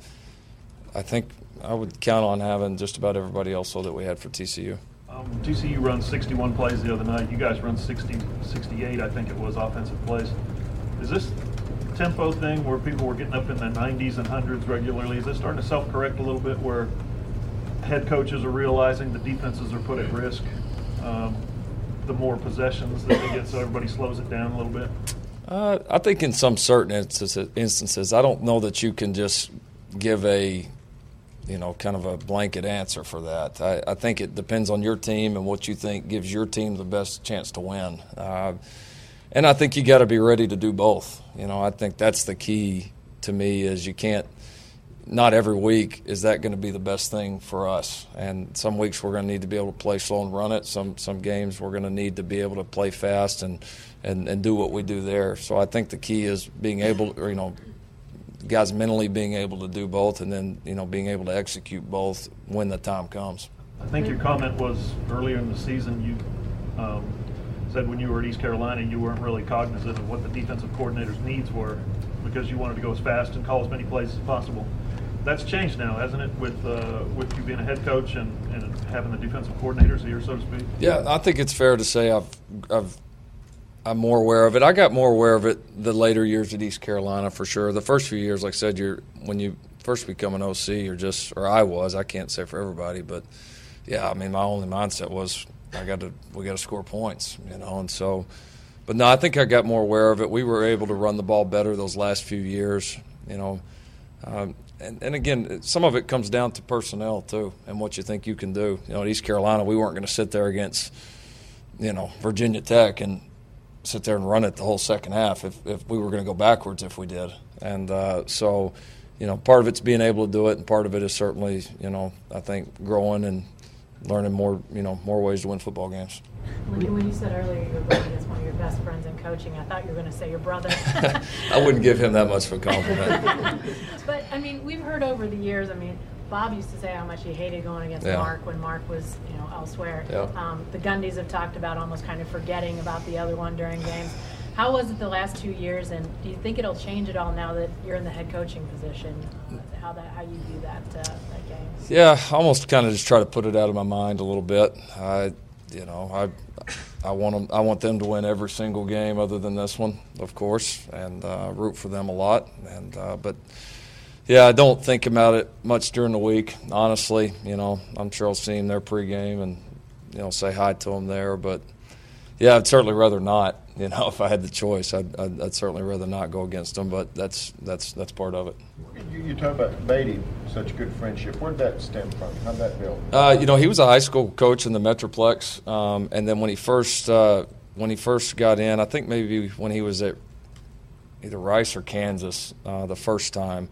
I think I would count on having just about everybody else so that we had for TCU. Um, TCU runs 61 plays the other night. You guys run 60, 68, I think it was, offensive plays. Is this tempo thing where people were getting up in the 90s and hundreds regularly? Is this starting to self-correct a little bit where head coaches are realizing the defenses are put at risk? Um, the more possessions that they get, so everybody slows it down a little bit. Uh, I think in some certain instances, instances, I don't know that you can just give a you know, kind of a blanket answer for that. I, I, think it depends on your team and what you think gives your team the best chance to win. Uh, and I think you got to be ready to do both. You know, I think that's the key to me is you can't. Not every week is that going to be the best thing for us. And some weeks we're going to need to be able to play slow and run it. Some some games we're going to need to be able to play fast and, and, and do what we do there. So I think the key is being able, or, you know, guys mentally being able to do both and then you know being able to execute both when the time comes. I think your comment was earlier in the season you um, said when you were at East Carolina you weren't really cognizant of what the defensive coordinator's needs were because you wanted to go as fast and call as many plays as possible. That's changed now, hasn't it, with uh, with you being a head coach and, and having the defensive coordinators here, so to speak? Yeah, I think it's fair to say I've I've I'm more aware of it. I got more aware of it the later years at East Carolina for sure. The first few years, like I said, you're when you first become an OC, you're just or I was. I can't say for everybody, but yeah, I mean, my only mindset was I got to we got to score points, you know, and so. But no, I think I got more aware of it. We were able to run the ball better those last few years, you know. Um, and, and again, some of it comes down to personnel too, and what you think you can do. You know, at East Carolina, we weren't going to sit there against, you know, Virginia Tech and sit there and run it the whole second half if, if we were going to go backwards if we did. And uh, so, you know, part of it's being able to do it, and part of it is certainly, you know, I think growing and learning more, you know, more ways to win football games. When, when you said earlier you were rated as one of your best friends in coaching, I thought you were going to say your brother. I wouldn't give him that much of a compliment. but I mean, we've heard over the years. I mean, Bob used to say how much he hated going against Yeah. Mark when Mark was, you know, elsewhere. Yeah. Um, the Gundys have talked about almost kind of forgetting about the other one during games. How was it the last two years, and do you think it'll change at all now that you're in the head coaching position? How that, how you view that uh, that game? Yeah, I almost kind of just try to put it out of my mind a little bit. I, you know, I, I want them, I want them to win every single game other than this one, of course, and uh, root for them a lot. And uh, but yeah, I don't think about it much during the week. Honestly, you know, I'm sure I'll see them there pregame and you know say hi to them there. But yeah, I'd certainly rather not. You know, if I had the choice, I'd, I'd, I'd certainly rather not go against them. But that's that's that's part of it. You, you talk about Beaty, such a good friendship. Where'd that stem from? How'd that build? Uh, you know, he was a high school coach in the Metroplex, um, and then when he first uh, when he first got in, I think maybe when he was at either Rice or Kansas uh, the first time,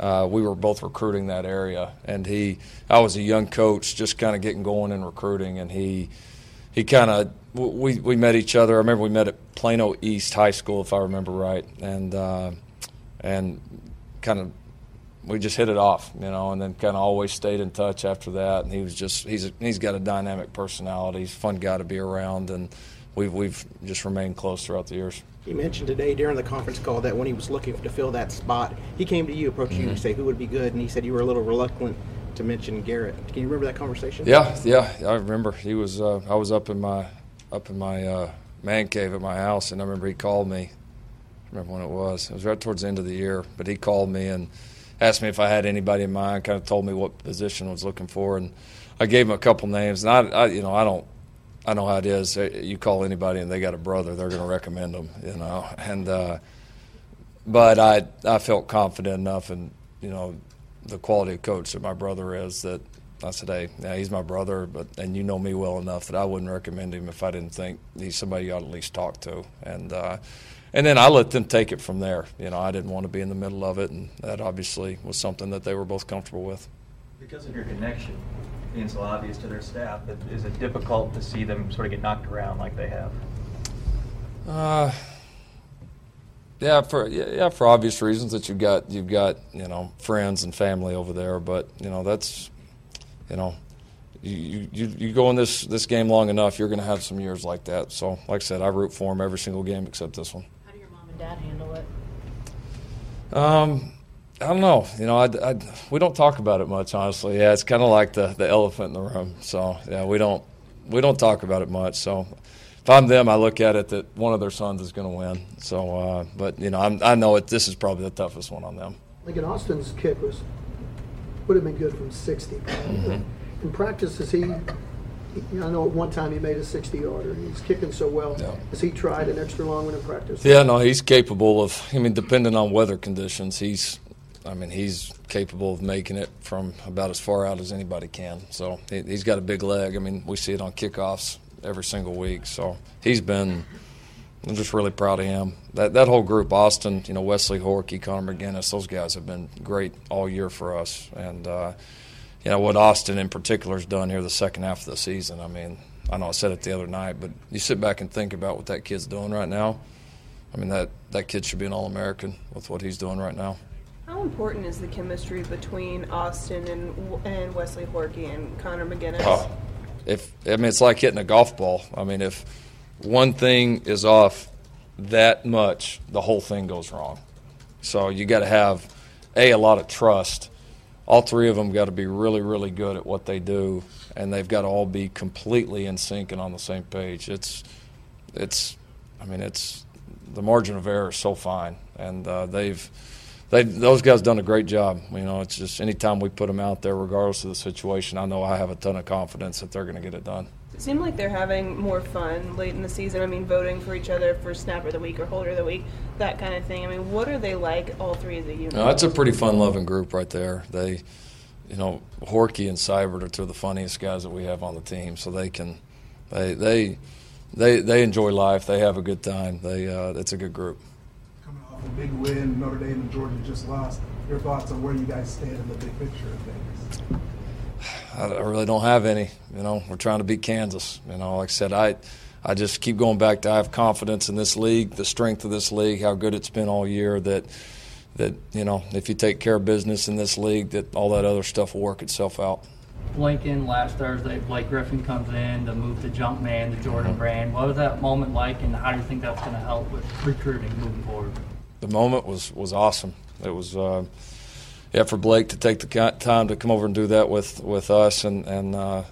uh, we were both recruiting that area, and he I was a young coach, just kind of getting going in recruiting, and he he kind of we we met each other. I remember we met at Plano East High School, if I remember right, and uh, and kind of we just hit it off, you know, and then kind of always stayed in touch after that. And he was just he's a, he's got a dynamic personality, he's a fun guy to be around, and we've we've just remained close throughout the years. He mentioned today during the conference call that when he was looking to fill that spot, he came to you, approached you, Mhm. and say who would be good, and he said you were a little reluctant to mention Garrett. Can you remember that conversation? Yeah, yeah, I remember he was. Uh, I was up in my up in my uh, man cave at my house, and I remember he called me. I remember when it was. It was right towards the end of the year, but he called me and asked me if I had anybody in mind. Kind of told me what position I was looking for, and I gave him a couple names. And I, I you know, I don't. I know how it is. You call anybody and they got a brother, they're going to recommend them, you know. And uh, but I I felt confident enough and you know the quality of coach that my brother is that I said, hey, yeah, he's my brother, but and you know me well enough that I wouldn't recommend him if I didn't think he's somebody you ought to at least talk to. And uh, and then I let them take it from there. You know, I didn't want to be in the middle of it, and that obviously was something that they were both comfortable with. Because of your connection being so obvious to their staff, but is it difficult to see them sort of get knocked around like they have? Uh, yeah, for yeah, yeah, for obvious reasons that you've got you've got you know friends and family over there, but you know that's you know you you, you go in this this game long enough, you're going to have some years like that. So, like I said, I root for them every single game except this one. How do your mom and dad handle it? Um, I don't know. You know, I, I- we don't talk about it much, honestly. Yeah, it's kind of like the, the elephant in the room. So yeah, we don't we don't talk about it much. So if I'm them, I look at it that one of their sons is going to win. So, uh, but you know, I'm, I know it. This is probably the toughest one on them. Like in Austin's kick was would have been good from 60. Mhm. In practice, is he? I know at one time he made a 60 yarder. He's kicking so well. Has he tried an extra long one in practice? Yeah, no, he's capable of. I mean, depending on weather conditions, he's. I mean, he's capable of making it from about as far out as anybody can. So he, he's got a big leg. I mean, we see it on kickoffs every single week. So he's been. I'm just really proud of him. That that whole group, Austin, you know, Wesley Horky, Connor McGinnis, those guys have been great all year for us. And uh, you know what Austin in particular has done here the second half of the season. I mean, I know I said it the other night, but you sit back and think about what that kid's doing right now. I mean that that kid should be an All American with what he's doing right now. How important is the chemistry between Austin and and Wesley Horky and Connor McGinnis? Oh, if I mean it's like hitting a golf ball. I mean if one thing is off that much, the whole thing goes wrong. So you got to have a a lot of trust. All three of them got to be really really good at what they do, and they've got to all be completely in sync and on the same page. It's it's I mean it's the margin of error is so fine, and uh, they've they those guys done a great job. You know, it's just anytime we put them out there, regardless of the situation, I know I have a ton of confidence that they're going to get it done. It seemed like they're having more fun late in the season. I mean, voting for each other for snapper of the week or holder of the week, that kind of thing. I mean, what are they like, all three of the units? No, that's a pretty fun-loving group right there. They, you know, Horky and Seibert are two of the funniest guys that we have on the team, so they can, they they they they enjoy life. They have a good time. They uh, it's a good group. Coming off a big win, Notre Dame and Georgia just lost. Your thoughts on where you guys stand in the big picture of things? I, I really don't have any. You know, we're trying to beat Kansas. You know, like I said, I I just keep going back to I have confidence in this league, the strength of this league, how good it's been all year. That that you know, if you take care of business in this league, that all that other stuff will work itself out. Lincoln last Thursday, Blake Griffin comes in to move the Jumpman the Jordan Brand. What was that moment like, and how do you think that's going to help with recruiting moving forward? The moment was was awesome. It was. Uh, yeah, for Blake to take the time to come over and do that with, with us and and uh,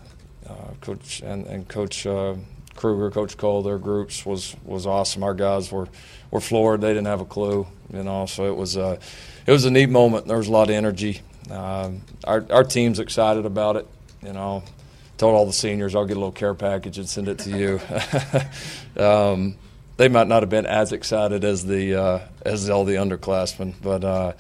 uh, coach and, and coach uh, Kruger, Coach Coale, their groups was was awesome. Our guys were were floored; they didn't have a clue, you know. So it was uh, it was a neat moment. There was a lot of energy. Um, our our team's excited about it, you know. Told all the seniors I'll get a little care package and send it to you. um, they might not have been as excited as the uh, as all the underclassmen, but uh,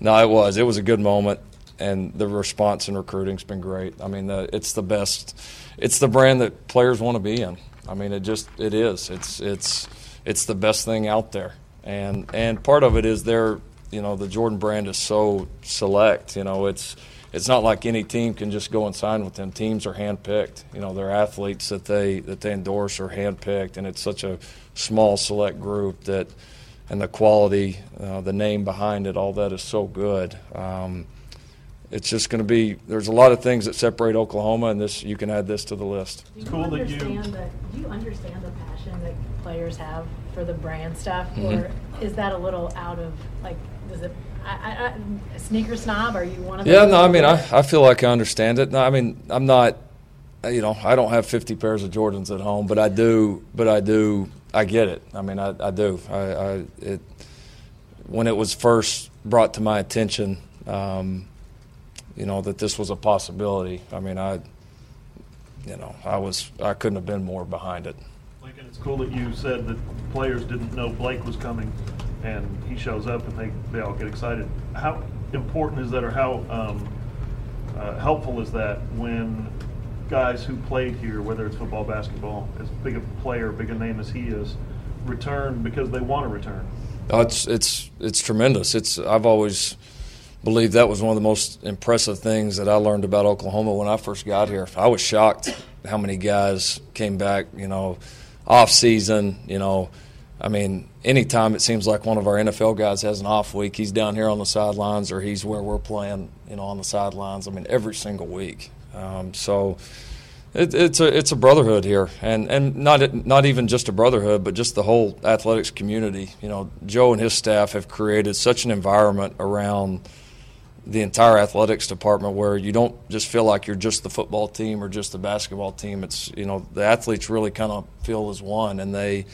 no, it was. It was a good moment, and the response in recruiting's been great. I mean, the, it's the best. It's the brand that players want to be in. I mean, it just it is. It's it's it's the best thing out there, and and part of it is their you know the Jordan brand is so select. You know, it's it's not like any team can just go and sign with them. Teams are handpicked. You know, their athletes that they that they endorse are handpicked, and it's such a small select group that and the quality, uh, the name behind it, all that is so good. Um, it's just going to be. There's a lot of things that separate Oklahoma, and this you can add this to the list. Do you cool that you. The, do you understand the passion that players have for the brand stuff, mm-hmm. or is that a little out of like? Does it? I, I, a sneaker snob? Are you one of? Yeah, no. I mean, I, I feel like I understand it. No, I mean, I'm not. You know, I don't have 50 pairs of Jordans at home, but I do. But I do I get it. I mean, I, I do. I, I, it when it was first brought to my attention, um, you know, that this was a possibility. I mean, I, you know, I was I couldn't have been more behind it. Lincoln, it's cool that you said that players didn't know Blake was coming, and he shows up and they they all get excited. How important is that, or how um, uh, helpful is that when guys who played here, whether it's football, basketball, as big a player, big a name as he is, return because they want to return. Oh, it's it's it's tremendous. It's I've always believed that was one of the most impressive things that I learned about Oklahoma when I first got here. I was shocked how many guys came back. You know, off season. You know, I mean, anytime it seems like one of our NFL guys has an off week, he's down here on the sidelines or he's where we're playing. You know, on the sidelines. I mean, every single week. Um, so it, it's a it's a brotherhood here, and and not not even just a brotherhood, but just the whole athletics community. You know, Joe and his staff have created such an environment around the entire athletics department where you don't just feel like you're just the football team or just the basketball team. It's you know the athletes really kind of feel as one, and they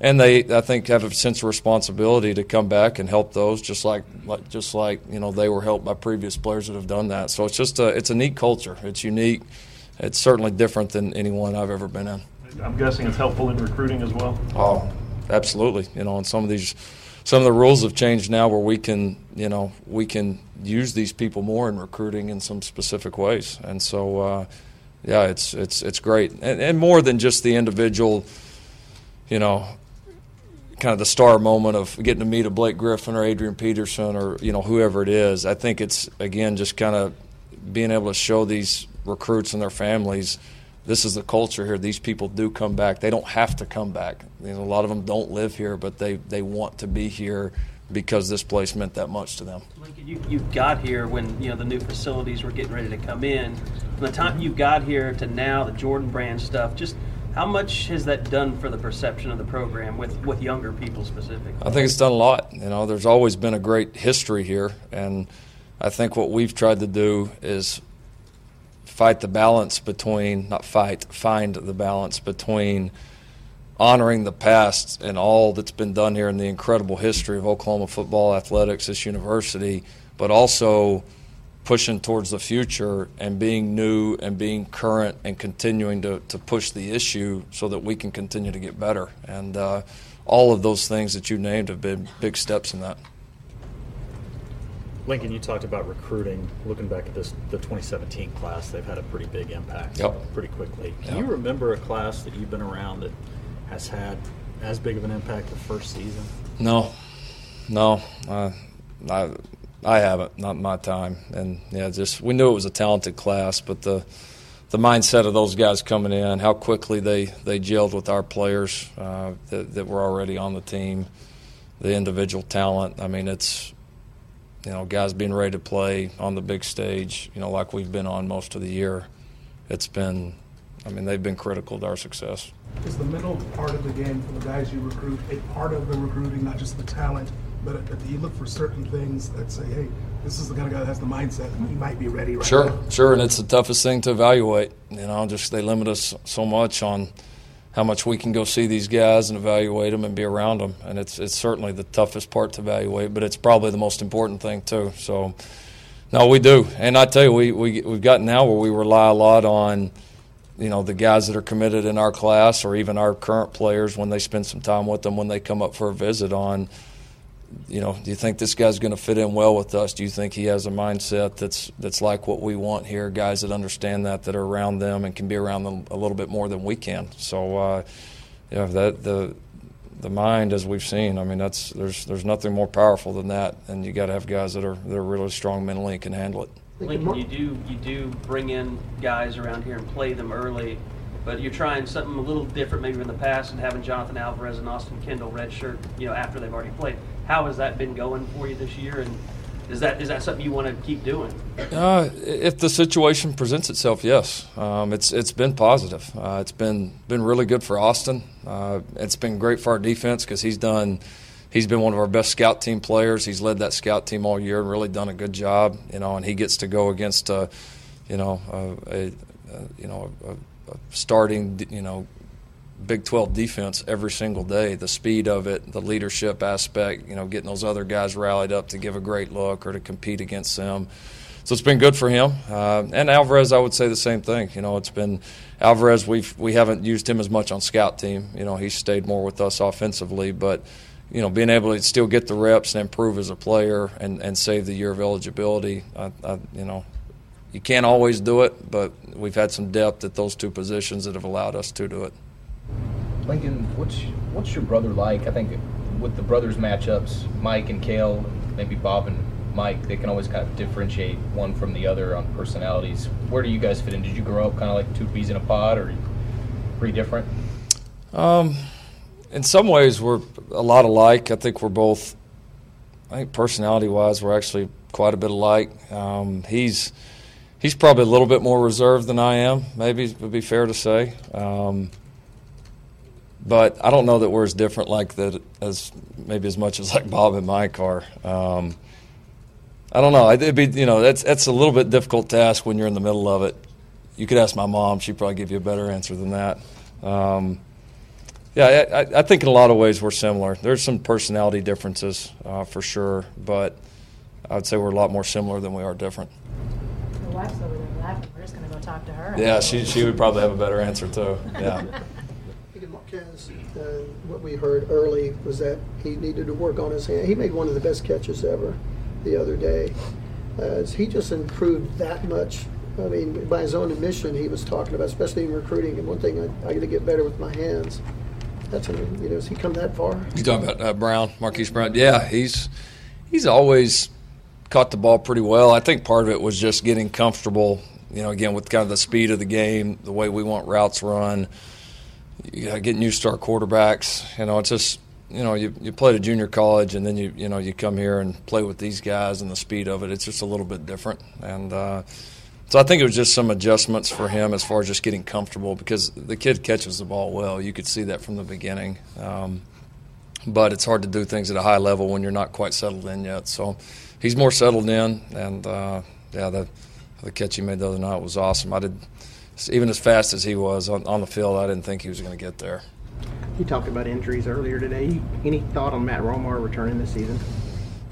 and they I think have a sense of responsibility to come back and help those just like, like just like you know they were helped by previous players that have done that. So it's just a it's a neat culture. It's unique. It's certainly different than anyone I've ever been in. I'm guessing it's helpful in recruiting as well. Oh, absolutely. You know, and some of these some of the rules have changed now where we can you know we can use these people more in recruiting in some specific ways. And so uh, yeah, it's it's it's great and, and more than just the individual. You know, kind of the star moment of getting to meet a Blake Griffin or Adrian Peterson or you know whoever it is. I think it's again just kind of being able to show these recruits and their families this is the culture here. These people do come back. They don't have to come back. You know, a lot of them don't live here, but they, they want to be here because this place meant that much to them. Lincoln, you, you got here when you know the new facilities were getting ready to come in. From the time you got here to now, the Jordan Brand stuff, just how much has that done for the perception of the program with, with younger people specifically? I think it's done a lot. You know, there's always been a great history here, and I think what we've tried to do is fight the balance between not fight, find the balance between honoring the past and all that's been done here in the incredible history of Oklahoma football athletics, this university, but also pushing towards the future and being new and being current and continuing to, to push the issue so that we can continue to get better. And uh, all of those things that you named have been big steps in that. Lincoln, you talked about recruiting. Looking back at this, the 2017 class, they've had a pretty big impact Yep. pretty quickly. Can Yep. you remember a class that you've been around that has had as big of an impact the first season? No, no, uh, I, I haven't. Not my time. And yeah, just we knew it was a talented class, but the the mindset of those guys coming in, how quickly they they gelled with our players uh, that that were already on the team, the individual talent. I mean, it's you know guys being ready to play on the big stage. You know, like we've been on most of the year. It's been, I mean, they've been critical to our success. Is the mental part of the game for the guys you recruit a part of the recruiting, not just the talent, but but do you look for certain things that say, hey, this is the kind of guy that has the mindset and he might be ready right Sure, now? sure, and it's the toughest thing to evaluate. You know, just they limit us so much on how much we can go see these guys and evaluate them and be around them, and it's it's certainly the toughest part to evaluate, but it's probably the most important thing too. So, no, we do, and I tell you, we we we've gotten now where we rely a lot on. You know the guys that are committed in our class, or even our current players, when they spend some time with them, when they come up for a visit, on you know, do you think this guy's going to fit in well with us? Do you think he has a mindset that's that's like what we want here? Guys that understand that, that are around them and can be around them a little bit more than we can. So, uh, yeah, that the the mind, as we've seen, I mean, that's there's there's nothing more powerful than that, and you got to have guys that are that are really strong mentally and can handle it. Lincoln, you do you do bring in guys around here and play them early, but you're trying something a little different maybe in the past and having Jonathan Alvarez and Austin Kendall redshirt, you know, after they've already played. How has that been going for you this year? And is that is that something you want to keep doing? Uh, if the situation presents itself, yes, um, it's it's been positive. Uh, it's been been really good for Austin. Uh, it's been great for our defense because he's done. He's been one of our best scout team players. He's led that scout team all year and really done a good job. You know, and he gets to go against, uh, you know, a, a, a you know a, a starting, you know, Big 12 defense every single day. The speed of it, the leadership aspect, you know, getting those other guys rallied up to give a great look or to compete against them. So it's been good for him. Uh, and Alvarez, I would say the same thing. You know, it's been Alvarez. We've we haven't used him as much on scout team. You know, he's stayed more with us offensively, but you know, being able to still get the reps and improve as a player and, and save the year of eligibility, I, I, you know, you can't always do it, but we've had some depth at those two positions that have allowed us to do it. Lincoln, what's what's your brother like? I think with the brothers matchups, Mike and Cale, maybe Bob and Mike, they can always kind of differentiate one from the other on personalities. Where do you guys fit in? Did you grow up kind of like two peas in a pod, or pretty different? Um, in some ways, we're a lot alike. I think we're both. I think personality-wise, we're actually quite a bit alike. Um, he's he's probably a little bit more reserved than I am. Maybe would be fair to say. Um, but I don't know that we're as different like that as maybe as much as like Bob and Mike are. Um, I don't know. It'd be you know that's that's a little bit difficult to ask when you're in the middle of it. You could ask my mom; she'd probably give you a better answer than that. Um, yeah, I, I think in a lot of ways we're similar. There's some personality differences uh, for sure, but I would say we're a lot more similar than we are different. Your wife's over there laughing. We're just going to go talk to her. Yeah, she she would probably have a better answer too. Yeah. Marquez, uh, what we heard early was that he needed to work on his hand. He made one of the best catches ever the other day. Uh, he just improved that much? I mean, by his own admission, he was talking about, especially in recruiting. And one thing I, I got to get better with my hands. That's you know, has he come that far? You talking about uh, Brown, Marquise Brown? Yeah, he's he's always caught the ball pretty well. I think part of it was just getting comfortable. You know, again with kind of the speed of the game, the way we want routes run. You know, getting used to our quarterbacks. You know, it's just you know you you played at junior college and then you you know you come here and play with these guys and the speed of it. It's just a little bit different and. Uh, so I think it was just some adjustments for him as far as just getting comfortable because the kid catches the ball well. You could see that from the beginning. Um, but it's hard to do things at a high level when you're not quite settled in yet. So he's more settled in, and uh, yeah, the the catch he made the other night was awesome. I did even as fast as he was on, on the field. I didn't think he was going to get there. You talked about injuries earlier today. Any thought on Matt Romar returning this season?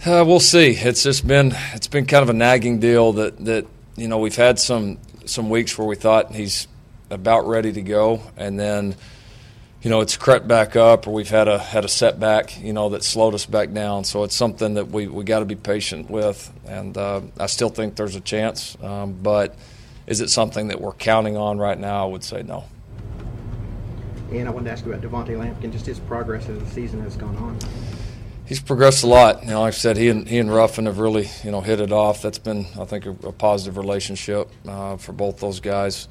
Uh, we'll see. It's just been it's been kind of a nagging deal that that you know we've had some some weeks where we thought he's about ready to go, and then you know it's crept back up, or we've had a had a setback, you know, that slowed us back down. So it's something that we we got to be patient with, and uh, I still think there's a chance, um, but is it something that we're counting on right now? I would say no. And I wanted to ask you about Du'Vonta Lampkin, just his progress as the season has gone on. He's progressed a lot. You know, like I said, he and he and Ruffin have really, you know, hit it off. That's been, I think, a, a positive relationship uh, for both those guys.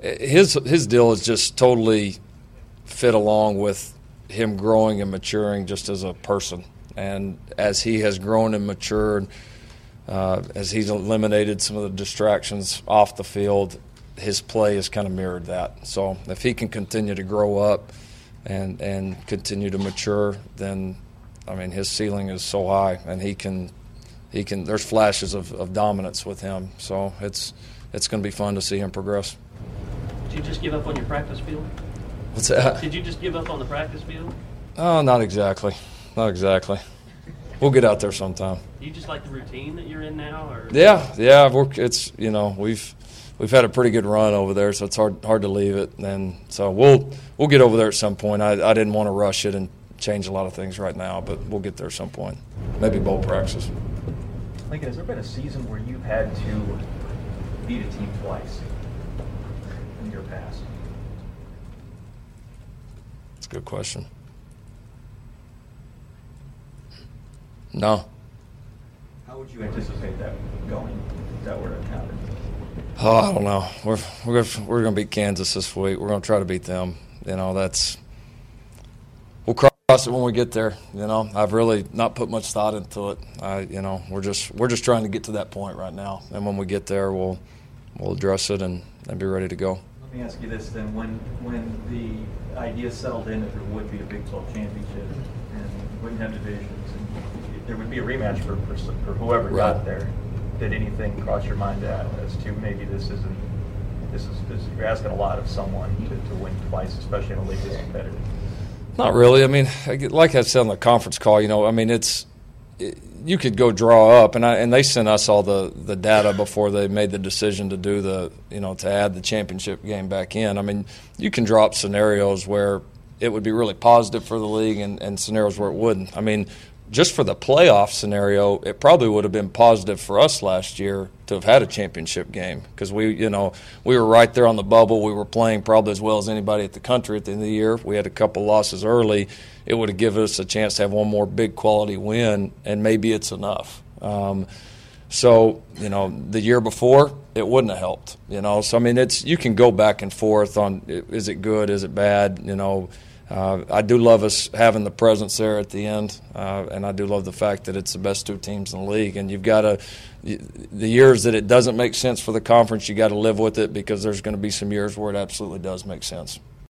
His his deal is just totally fit along with him growing and maturing just as a person. And as he has grown and matured, uh, as he's eliminated some of the distractions off the field, his play has kind of mirrored that. So if he can continue to grow up and and continue to mature, then I mean his ceiling is so high, and he can he can. There's flashes of, of dominance with him. So it's it's going to be fun to see him progress. Did you just give up on your practice field? What's that? Did you just give up on the practice field? Oh, not exactly. Not exactly. We'll get out there sometime. Do you just like the routine that you're in now, or Yeah, yeah. We're, it's you know we've we've had a pretty good run over there, so it's hard hard to leave it. And so we'll we'll get over there at some point. I, I didn't want to rush it and change a lot of things right now, but we'll get there at some point. Maybe bowl practice. Lincoln, has there been a season where you've had to beat a team twice in your past? That's a good question. No. How would you anticipate that going? If that were to happen? Oh, I don't know. We're we're gonna, we're going to beat Kansas this week. We're going to try to beat them. You know, that's we'll cross it when we get there. You know, I've really not put much thought into it. I, you know, we're just we're just trying to get to that point right now, and when we get there, we'll we'll address it and, and be ready to go. Let me ask you this then: when when the idea settled in that there would be a Big 12 championship and wouldn't have divisions, and there would be a rematch for for, for whoever Right. got there, did anything cross your mind that as to maybe this isn't this is, this, you're asking a lot of someone to, to win twice, especially in a league this competitive? Not really. I mean, like I said on the conference call, you know, I mean, it's it, you could go draw up, and I, and they sent us all the the data before they made the decision to do the you know to add the championship game back in. I mean, you can draw up scenarios where it would be really positive for the league, and, and scenarios where it wouldn't. I mean, just for the playoff scenario, it probably would have been positive for us last year to have had a championship game because we, you know, we were right there on the bubble. We were playing probably as well as anybody at the country at the end of the year. We had a couple losses early. It would have given us a chance to have one more big quality win, and maybe it's enough. Um, so, you know, the year before, it wouldn't have helped, you know. So, I mean, it's you can go back and forth on is it good, is it bad, you know. Uh, I do love us having the presence there at the end, uh, and I do love the fact that it's the best two teams in the league. And you've got to, the years that it doesn't make sense for the conference, you got to live with it because there's going to be some years where it absolutely does make sense.